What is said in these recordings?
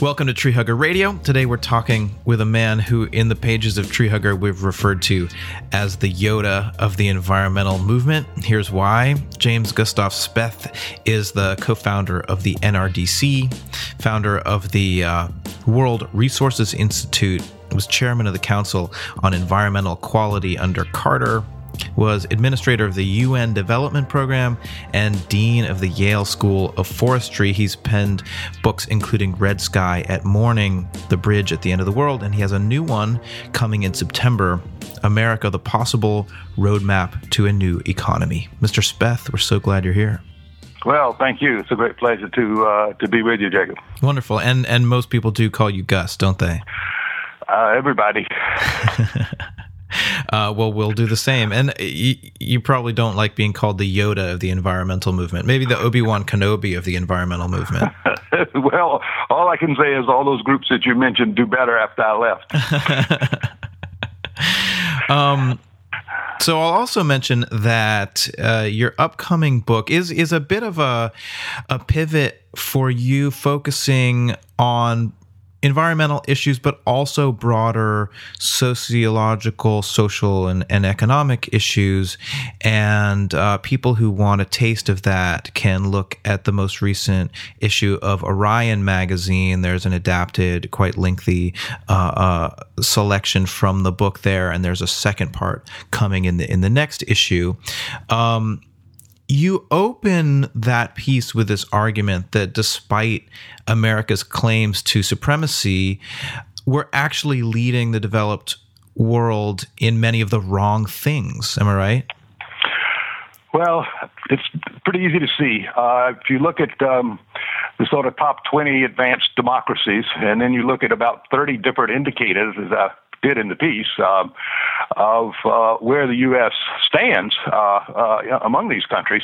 Welcome to Tree Hugger Radio. Today we're talking with a man who, in the pages of Tree Hugger, we've referred to as the Yoda of the environmental movement. Here's why James Gustave Speth is the co founder of the NRDC, founder of the uh, World Resources Institute, was chairman of the Council on Environmental Quality under Carter, was administrator of the UN Development Program and dean of the Yale School of Forestry. He's penned books including Red Sky at Morning, The Bridge at the End of the World, and he has a new one coming in September America, the Possible Roadmap to a New Economy. Mr. Speth, we're so glad you're here. Well, thank you. It's a great pleasure to uh, to be with you, Jacob. Wonderful, and and most people do call you Gus, don't they? Uh, everybody. Uh, well, we'll do the same. And you, you, probably don't like being called the Yoda of the environmental movement, maybe the Obi Wan Kenobi of the environmental movement. well, all I can say is all those groups that you mentioned do better after I left. um, so I'll also mention that uh, your upcoming book is is a bit of a a pivot for you, focusing on environmental issues, but also broader sociological, social, and, and economic issues. And uh, people who want a taste of that can look at the most recent issue of Orion magazine. There's an adapted, quite lengthy uh, uh, selection from the book there, and there's a second part coming in the in the next issue. Um, you open that piece with this argument that despite America's claims to supremacy, we're actually leading the developed world in many of the wrong things. Am I right? Well, it's pretty easy to see. Uh, if you look at um, the sort of top 20 advanced democracies, and then you look at about 30 different indicators, as I did in the piece, um, of uh, where the U.S. stands uh, uh, among these countries,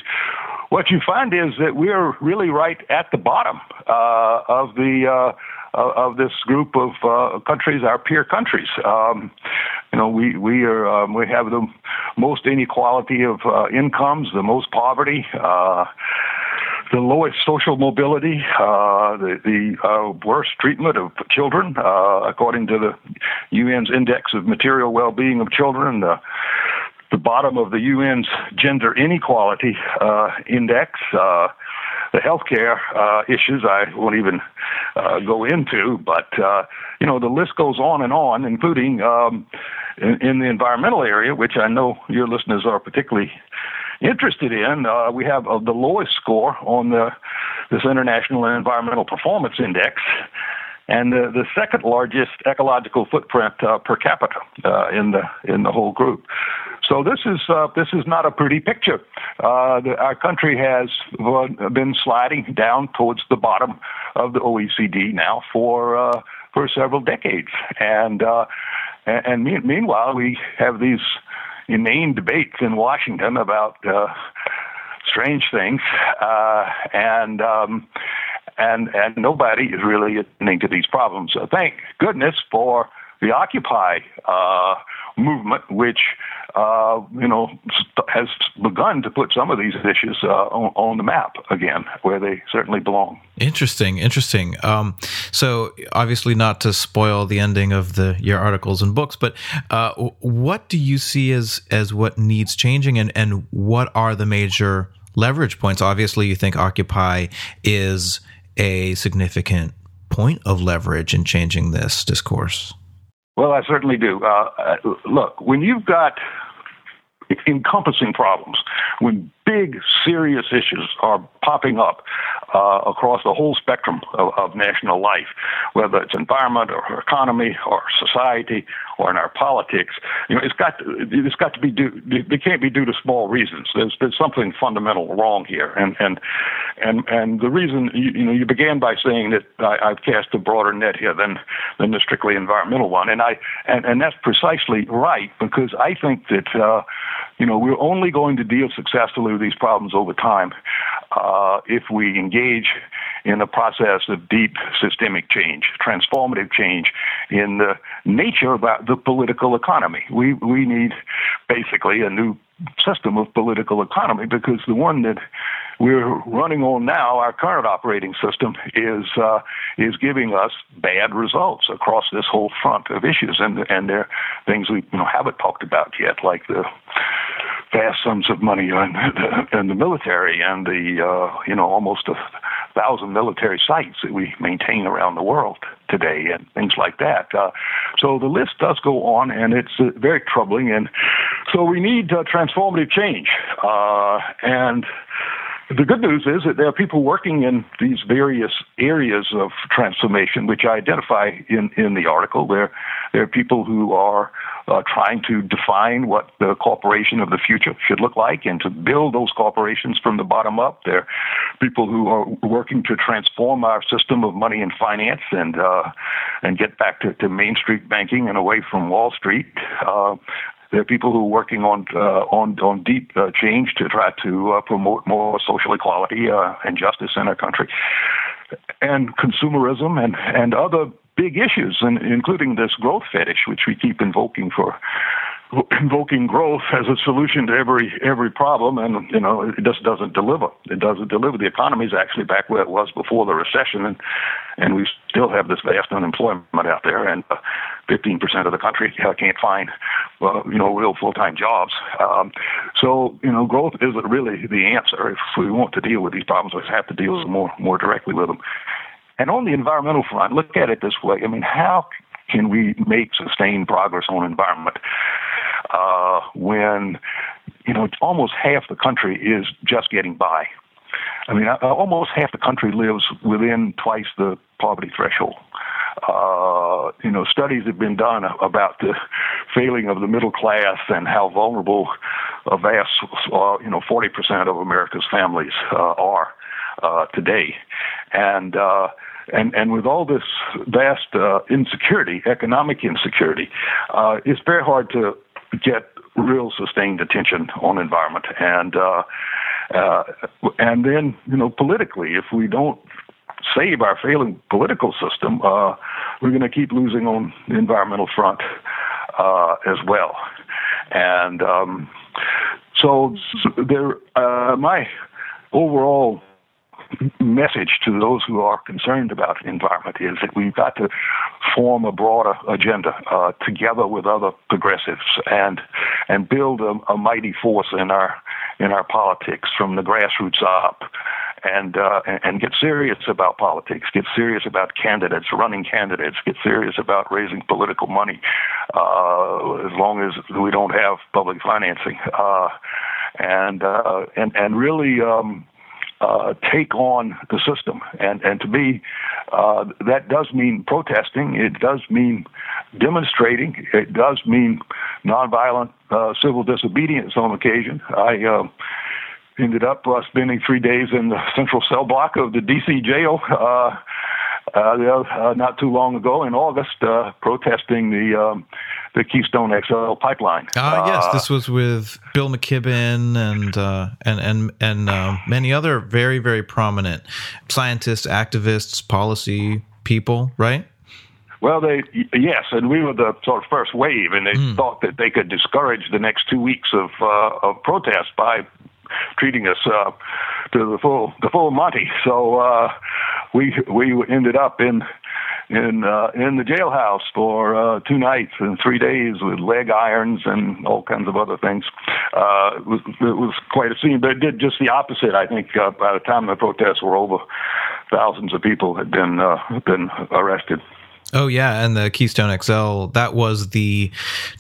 what you find is that we're really right at the bottom uh, of the uh, of this group of uh, countries, our peer countries. Um, you know, we we are um, we have the most inequality of uh, incomes, the most poverty. Uh, the lowest social mobility, uh, the, the uh, worst treatment of children, uh, according to the UN's Index of Material Well-Being of Children, the, bottom of the UN's Gender Inequality uh, Index. Uh, the healthcare issues I won't even go into, but you know the list goes on and on, including um, in, in the environmental area, which I know your listeners are particularly interested in. Uh, we have uh, the lowest score on the this International Environmental Performance Index, and the, the second largest ecological footprint uh, per capita uh, in the in the whole group. So this is uh, this is not a pretty picture. Uh, the, our country has been sliding down towards the bottom of the OECD now for for several decades, and and, and me- meanwhile we have these inane debates in Washington about uh, strange things, uh, and um, and and nobody is really attending to these problems. So thank goodness for the Occupy uh, movement, which uh, you know has begun to put some of these issues uh, on, on, the map again, where they certainly belong. Interesting, interesting. Um, so obviously, not to spoil the ending of the your articles and books, but uh, what do you see as as what needs changing, and and what are the major leverage points? Obviously, you think Occupy is a significant point of leverage in changing this discourse. Well, I certainly do. Uh, uh, look, when you've got encompassing problems, when big, serious issues are popping up uh, across the whole spectrum of, of, national life, whether it's environment or economy or society or in our politics. You know, it's got to, it's got to be due. They can't be due to small reasons. There's there's something fundamental wrong here, and and and and the reason you, you know you began by saying that I, I've cast a broader net here than than the strictly environmental one, and I and and that's precisely right because I think that. Uh, you know, we're only going to deal successfully with these problems over time uh, if we engage in the process of deep systemic change, transformative change in the nature of the political economy. We we need basically a new system of political economy because the one that we're running on now, our current operating system is uh, is giving us bad results across this whole front of issues, and and there are things we you know haven't talked about yet, like the vast sums of money in the, in the military and the uh, you know almost a thousand military sites that we maintain around the world today and things like that. Uh, so the list does go on, and it's uh, very troubling. And so we need uh, transformative change. Uh, and the good news is that there are people working in these various areas of transformation, which I identify in, in the article. There, there are people who are uh, trying to define what the corporation of the future should look like and to build those corporations from the bottom up. There are people who are working to transform our system of money and finance and uh, and get back to, to Main Street banking and away from Wall Street. Uh, there are people who are working on uh, on on deep uh, change to try to uh, promote more social equality uh, and justice in our country, and consumerism and and other big issues, and including this growth fetish, which we keep invoking for invoking growth as a solution to every every problem, and you know it just doesn't deliver. It doesn't deliver. The economy is actually back where it was before the recession, and and we still have this vast unemployment out there, and uh, 15% of the country uh, can't find uh, you know real full time jobs. Um, so you know growth isn't really the answer. If we want to deal with these problems, we have to deal more more directly with them. And on the environmental front, look at it this way. I mean, how can we make sustained progress on environment uh, when you know almost half the country is just getting by? I mean, uh, almost half the country lives within twice the poverty threshold. Uh, you know, studies have been done about the failing of the middle class and how vulnerable a vast, uh, you know, 40% of America's families uh, are uh, today. And, uh, and and with all this vast insecurity, economic insecurity, it's very hard to get real sustained attention on environment. And uh, uh, and then you know politically, if we don't save our failing political system, uh, we're going to keep losing on the environmental front uh, as well. And um, so there, uh, my overall message to those who are concerned about environment is that we've got to form a broader agenda uh, together with other progressives and and build a, a, mighty force in our in our politics from the grassroots up. And, uh, and get serious about politics. Get serious about candidates, running candidates. Get serious about raising political money, uh, as long as we don't have public financing. Uh, and uh, and and really um, uh, take on the system. And, and to me, uh, that does mean protesting. It does mean demonstrating. It does mean nonviolent uh, civil disobedience on occasion. I uh, ended up uh, spending three days in the central cell block of the D.C. jail. Uh, uh, not too long ago in August, uh, protesting the um, the Keystone XL pipeline. Ah, yes, uh, this was with Bill McKibben and uh, and and and many other very very prominent scientists, activists, policy people, right? Well, they yes, and we were the sort of first wave, and they mm. thought that they could discourage the next two weeks of uh, of protest by treating us uh, to the full the full Monty. So uh, we we ended up in in uh, in the jailhouse for uh, two nights and three days with leg irons and all kinds of other things. Uh, it, was, it was quite a scene, but it did just the opposite. I think uh, by the time the protests were over, thousands of people had been uh, been arrested. Oh yeah, and the Keystone XL that was the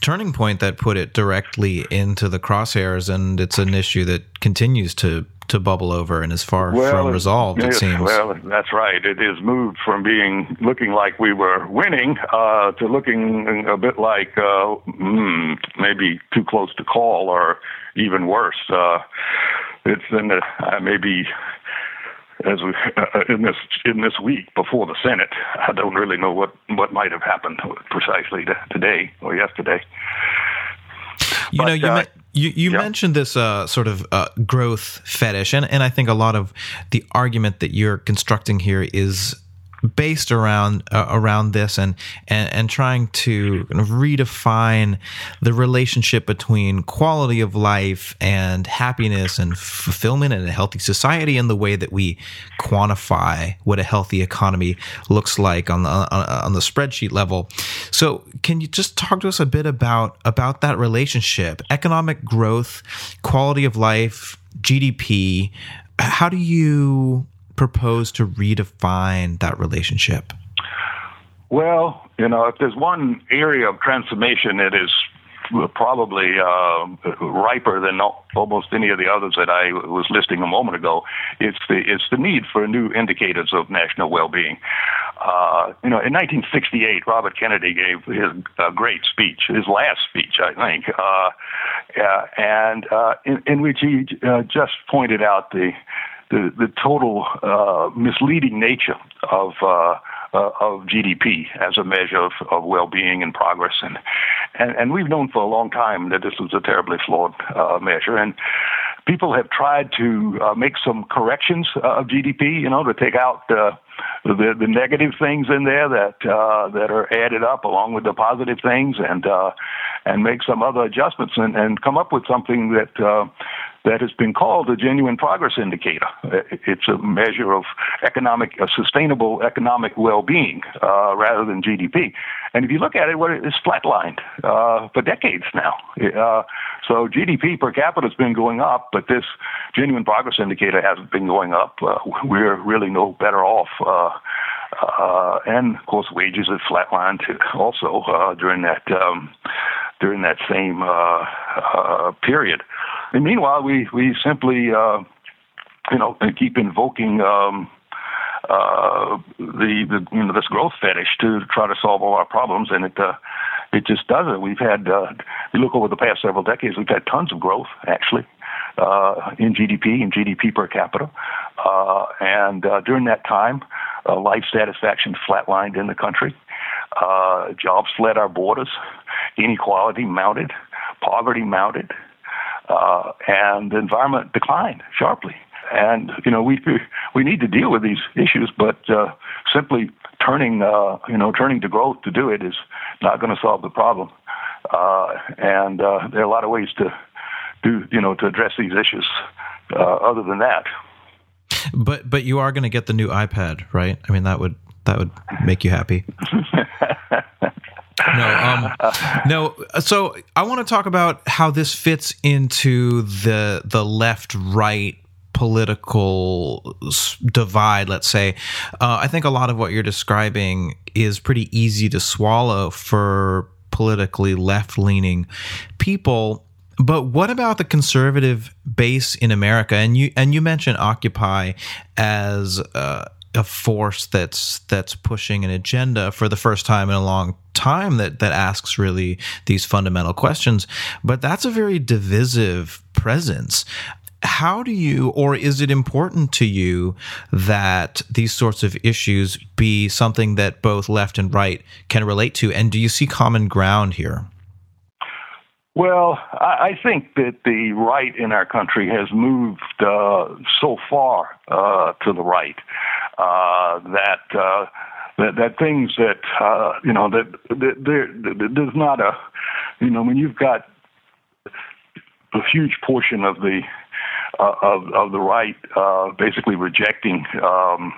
turning point that put it directly into the crosshairs, and it's an issue that continues to to bubble over and is far well, from resolved. It, it, seems. Well, that's right. It is moved from being looking like we were winning uh, to looking a bit like uh, hmm, maybe too close to call, or even worse. Uh, it's in the uh, maybe as we uh, in this in this week before the Senate. I don't really know what what might have happened precisely today or yesterday. You but, know, you, uh, you, you yeah. mentioned this uh, sort of uh, growth fetish, and, and I think a lot of the argument that you're constructing here is based around uh, around this and, and and trying to kind of redefine the relationship between quality of life and happiness and fulfillment and a healthy society and the way that we quantify what a healthy economy looks like on the on the spreadsheet level. So, can you just talk to us a bit about about that relationship, economic growth, quality of life, GDP? How do you propose to redefine that relationship? Well, you know, if there's one area of transformation that is probably uh, riper than almost any of the others that I was listing a moment ago. It's the it's the need for new indicators of national well-being. Uh, you know, in 1968, Robert Kennedy gave his uh, great speech, his last speech, I think, uh, and uh, in, in, which he uh, just pointed out the the, the total uh, misleading nature of uh, uh, of GDP as a measure of, of well-being and progress, and, and and we've known for a long time that this was a terribly flawed uh, measure, and people have tried to uh, make some corrections uh, of GDP, you know, to take out uh, the the negative things in there that uh, that are added up along with the positive things, and uh, and make some other adjustments and, and come up with something that uh, that has been called a genuine progress indicator. It's a measure of economic, sustainable economic well-being uh, rather than GDP. And if you look at it, what it's flatlined uh, for decades now. Uh, so GDP per capita has been going up, but this genuine progress indicator hasn't been going up. Uh, we're really no better off. Uh, uh, and of course, wages have flatlined also during that um, during that same period. And meanwhile, we we simply uh, you know keep invoking. Um, uh, the, the you know this growth fetish to try to solve all our problems, and it uh, it just doesn't. We've had uh, you look over the past several decades, we've had tons of growth actually uh, in GDP and GDP per capita, uh, and uh, during that time, uh, life satisfaction flatlined in the country. Uh, jobs fled our borders, inequality mounted, poverty mounted, uh, and the environment declined sharply. And you know we we need to deal with these issues, but uh, simply turning uh, you know turning to growth to do it is not going to solve the problem. Uh, and uh, there are a lot of ways to do you know to address these issues uh, other than that. But but you are going to get the new iPad, right? I mean that would that would make you happy. no, um, no. So I want to talk about how this fits into the the left right political divide. Let's say, uh, I think a lot of what you're describing is pretty easy to swallow for politically left leaning people. But what about the conservative base in America? And you and you mentioned Occupy as uh, a force that's that's pushing an agenda for the first time in a long time that that asks really these fundamental questions but that's a very divisive presence. How do you or is it important to you that these sorts of issues be something that both left and right can relate to? And do you see common ground here? Well, I think that the right in our country has moved uh, so far uh, to the right. Uh, that, uh, that that things that uh, you know that, there there's not a you know when you've got a huge portion of the uh, of of the right basically rejecting um,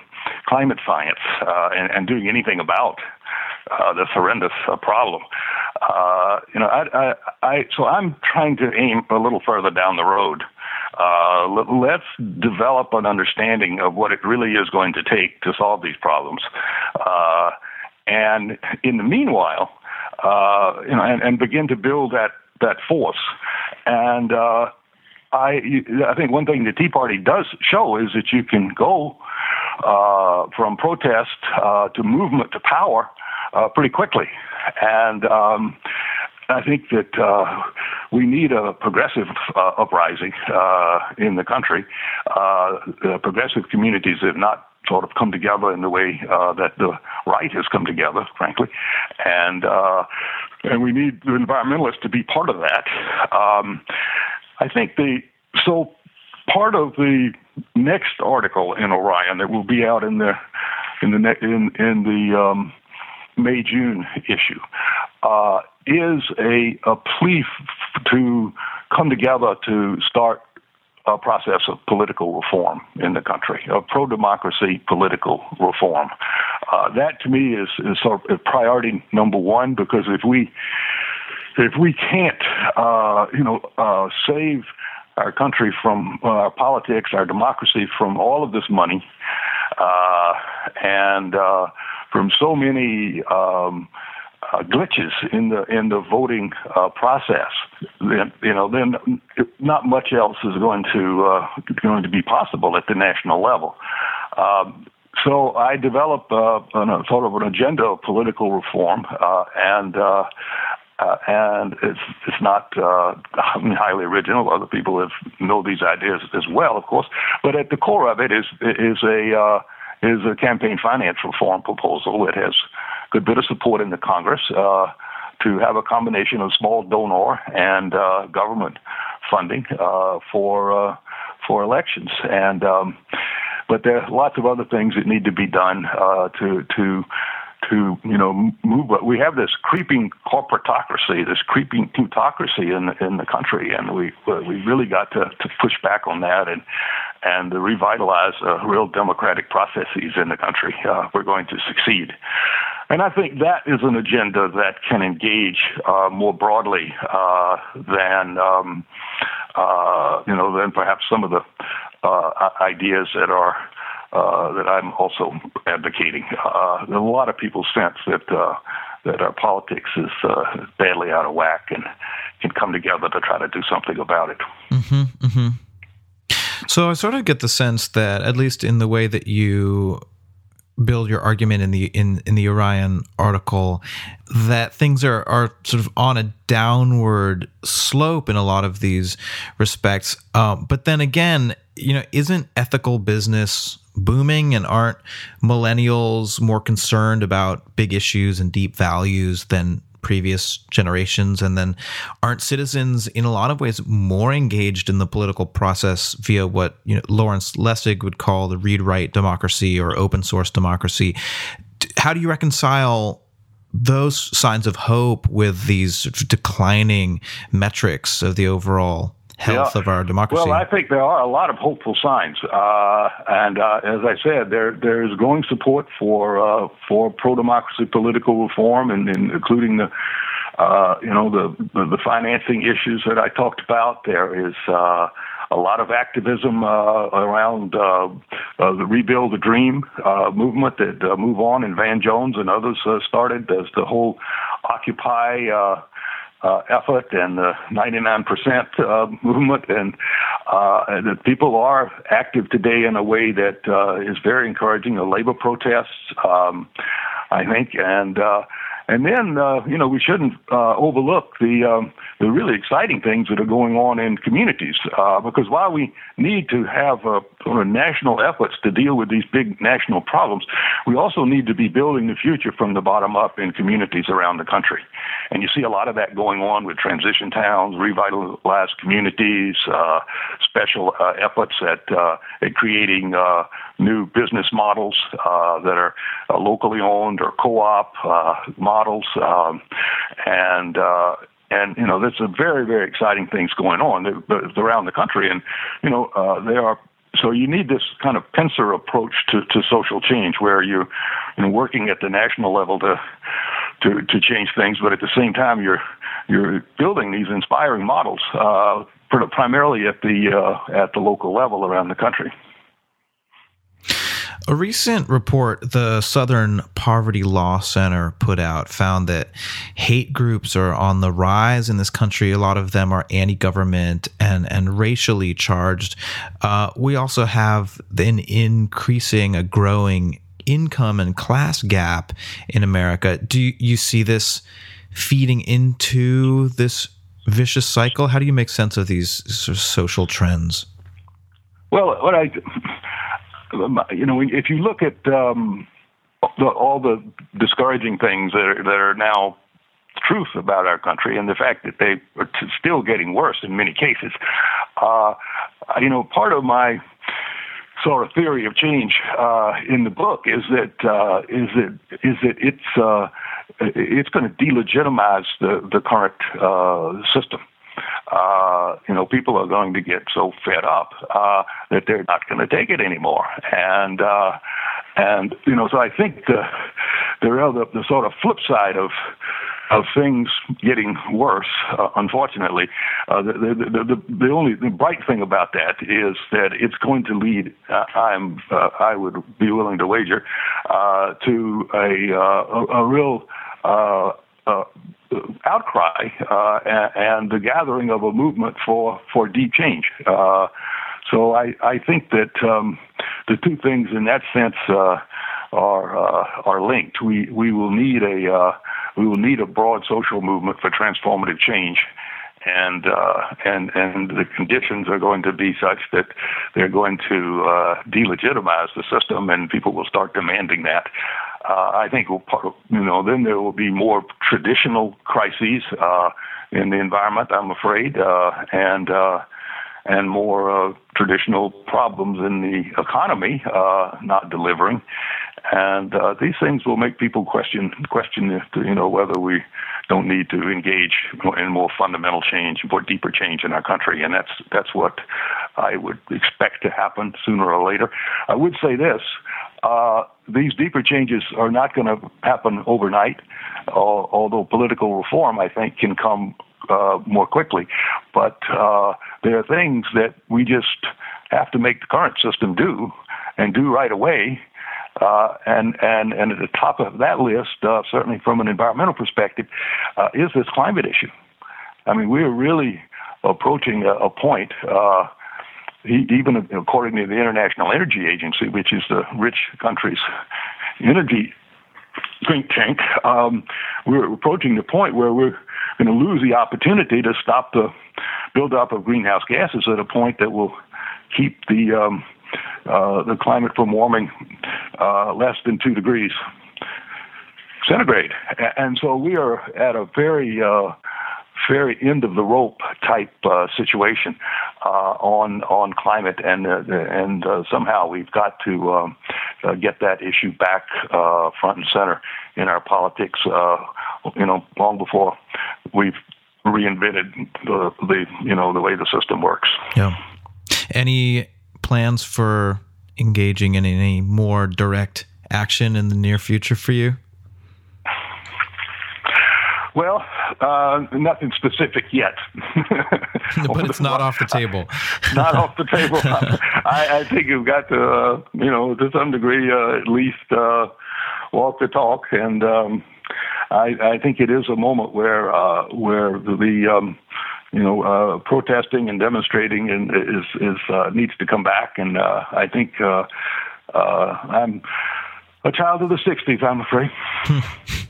climate science and, and doing anything about uh, this horrendous uh, problem. Uh, you know, I, I, I, so I'm trying to aim a little further down the road. Uh, let's develop an understanding of what it really is going to take to solve these problems. Uh, and in the meanwhile, uh, you know, and, and begin to build that, that force. And, uh, I, I think one thing the Tea Party does show is that you can go uh, from protest uh, to movement to power uh, pretty quickly. And um, I think that uh, we need a progressive uh, uprising uh, in the country. Uh, the progressive communities have not sort of come together in the way uh, that the right has come together, frankly, and uh, and we need the environmentalists to be part of that. Um, I think the so part of the next article in Orion that will be out in the in the in in the um, May June issue uh, is a, a plea f- to come together to start a process of political reform in the country, of pro democracy political reform. Uh, that to me is, is sort of priority number one because if we if we can't, uh, you know, uh, save our country from uh, our politics, our democracy from all of this money, uh, and uh, from so many um, uh, glitches in the in the voting uh, process, then you know then not much else is going to uh, going to be possible at the national level. Um, so I developed uh, a sort of an agenda of political reform, uh, and uh, uh, and it's it's not uh, highly original. Other people have know these ideas as well, of course. But at the core of it is is a uh, is a campaign finance reform proposal that has a good bit of support in the Congress uh, to have a combination of small donor and uh, government funding uh, for uh, for elections. And um, but there are lots of other things that need to be done uh, to to to you know move. But we have this creeping corporatocracy, this creeping plutocracy in in the country, and we we really got to to push back on that and and revitalize uh, real democratic processes in the country. Uh, we're going to succeed. And I think that is an agenda that can engage uh, more broadly uh, than um, uh, you know than perhaps some of the uh, ideas that are uh, that I'm also advocating. Uh, a lot of people sense that uh, that our politics is uh, badly out of whack and can come together to try to do something about it. Mm-hmm, mm-hmm. So I sort of get the sense that, at least in the way that you build your argument in the in in the Orion article that things are are sort of on a downward slope in a lot of these respects. Um, but then again, you know, isn't ethical business booming and aren't millennials more concerned about big issues and deep values than previous generations and then aren't citizens in a lot of ways more engaged in the political process via what you know Lawrence Lessig would call the read write democracy or open source democracy. How do you reconcile those signs of hope with these declining metrics of the overall health yeah. of our democracy? Well, I think there are a lot of hopeful signs, uh, and uh, as I said, there there is growing support for uh, for pro democracy political reform, and, and including the. Uh, you know the, the, the financing issues that I talked about. There is uh, a lot of activism uh, around uh, uh, the Rebuild the Dream uh, movement that uh, Move On and Van Jones and others uh, started as the whole Occupy uh, effort and the 99% uh, movement, and uh, that people are active today in a way that uh, is very encouraging. The labor protests, um, I think, and uh, and then, uh, you know, we shouldn't uh, overlook the um, the really exciting things that are going on in communities. Uh, because while we need to have uh, sort of national efforts to deal with these big national problems, we also need to be building the future from the bottom up in communities around the country. And you see a lot of that going on with transition towns, revitalized communities, uh, special uh, efforts at at creating new business models that are locally owned or co-op uh, models, um, and uh, and you know there's some very very exciting things going on around the country, and you know uh, they are. So you need this kind of pincer approach to, to social change, where you're you know, working at the national level to to to change things, but at the same time you're you're building these inspiring models, uh, primarily at the uh, at the local level around the country. A recent report the Southern Poverty Law Center put out found that hate groups are on the rise in this country. A lot of them are anti government and, and racially charged. Uh, we also have an increasing, a growing income and class gap in America. Do you, see this feeding into this vicious cycle? How do you make sense of these sort of social trends? Well, what I you know, if you look at um, the, all the discouraging things that are, that are now truth about our country and the fact that they are t- still getting worse in many cases, uh, you know, part of my sort of theory of change uh, in the book is that uh, is that is that it's uh, it's going to delegitimize the the current uh, system. Uh, you know, people are going to get so fed up uh, that they're not going to take it anymore, and uh, and you know, so I think the the, the, the sort of flip side of of things getting worse, uh, unfortunately. Uh, the, the, the, the, only the bright thing about that is that it's going to lead, uh, I'm, uh, I would be willing to wager, uh, to a, uh, a, a, real outcry and, and, the gathering of a movement for, for deep change. so I, I think that um, the two things in that sense are are linked. We we will need a we will need a broad social movement for transformative change. And uh, and and the conditions are going to be such that they're going to uh, delegitimize the system, and people will start demanding that. Uh, I think you know then there will be more traditional crises uh, in the environment. I'm afraid, uh, and uh, and more uh, traditional problems in the economy uh, not delivering. And uh, these things will make people question question you know whether we don't need to engage in more fundamental change, more deeper change in our country, and that's that's what I would expect to happen sooner or later. I would say this: uh, these deeper changes are not going to happen overnight, uh, although political reform, I think, can come uh, more quickly. But uh, there are things that we just have to make the current system do and do right away. Uh, and and and at the top of that list, uh, certainly from an environmental perspective, uh, is this climate issue. I mean, we are really approaching a, a point. Uh, even according to the International Energy Agency, which is the rich countries' energy think tank, um, we're approaching the point where we're going to lose the opportunity to stop the buildup of greenhouse gases at a point that will keep the um, uh, the climate from warming uh, less than two degrees centigrade. And so we are at a very uh, very end of the rope type uh, situation uh, on on climate, and uh, and uh, somehow we've got to um, get that issue back front and center in our politics. you know, long before we've reinvented the the you know the way the system works. Yeah. Any plans for engaging in any more direct action in the near future for you? Well, uh, nothing specific yet. but it's not off the table. not off the table. I, I think you've got to, uh, you know, to some degree, uh, at least uh, walk the talk. And um, I, I think it is a moment where uh, where the um, you know, uh, protesting and demonstrating and is is uh, needs to come back. And uh, I think uh, uh, I'm a child of the '60s. I'm afraid.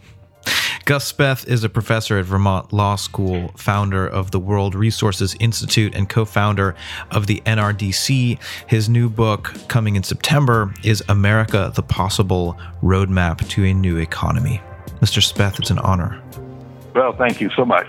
Gus Speth is a professor at Vermont Law School, founder of the World Resources Institute, and co founder of the NRDC. His new book, coming in September, is America the Possible Roadmap to a New Economy. Mr. Speth, it's an honor. Well, thank you so much.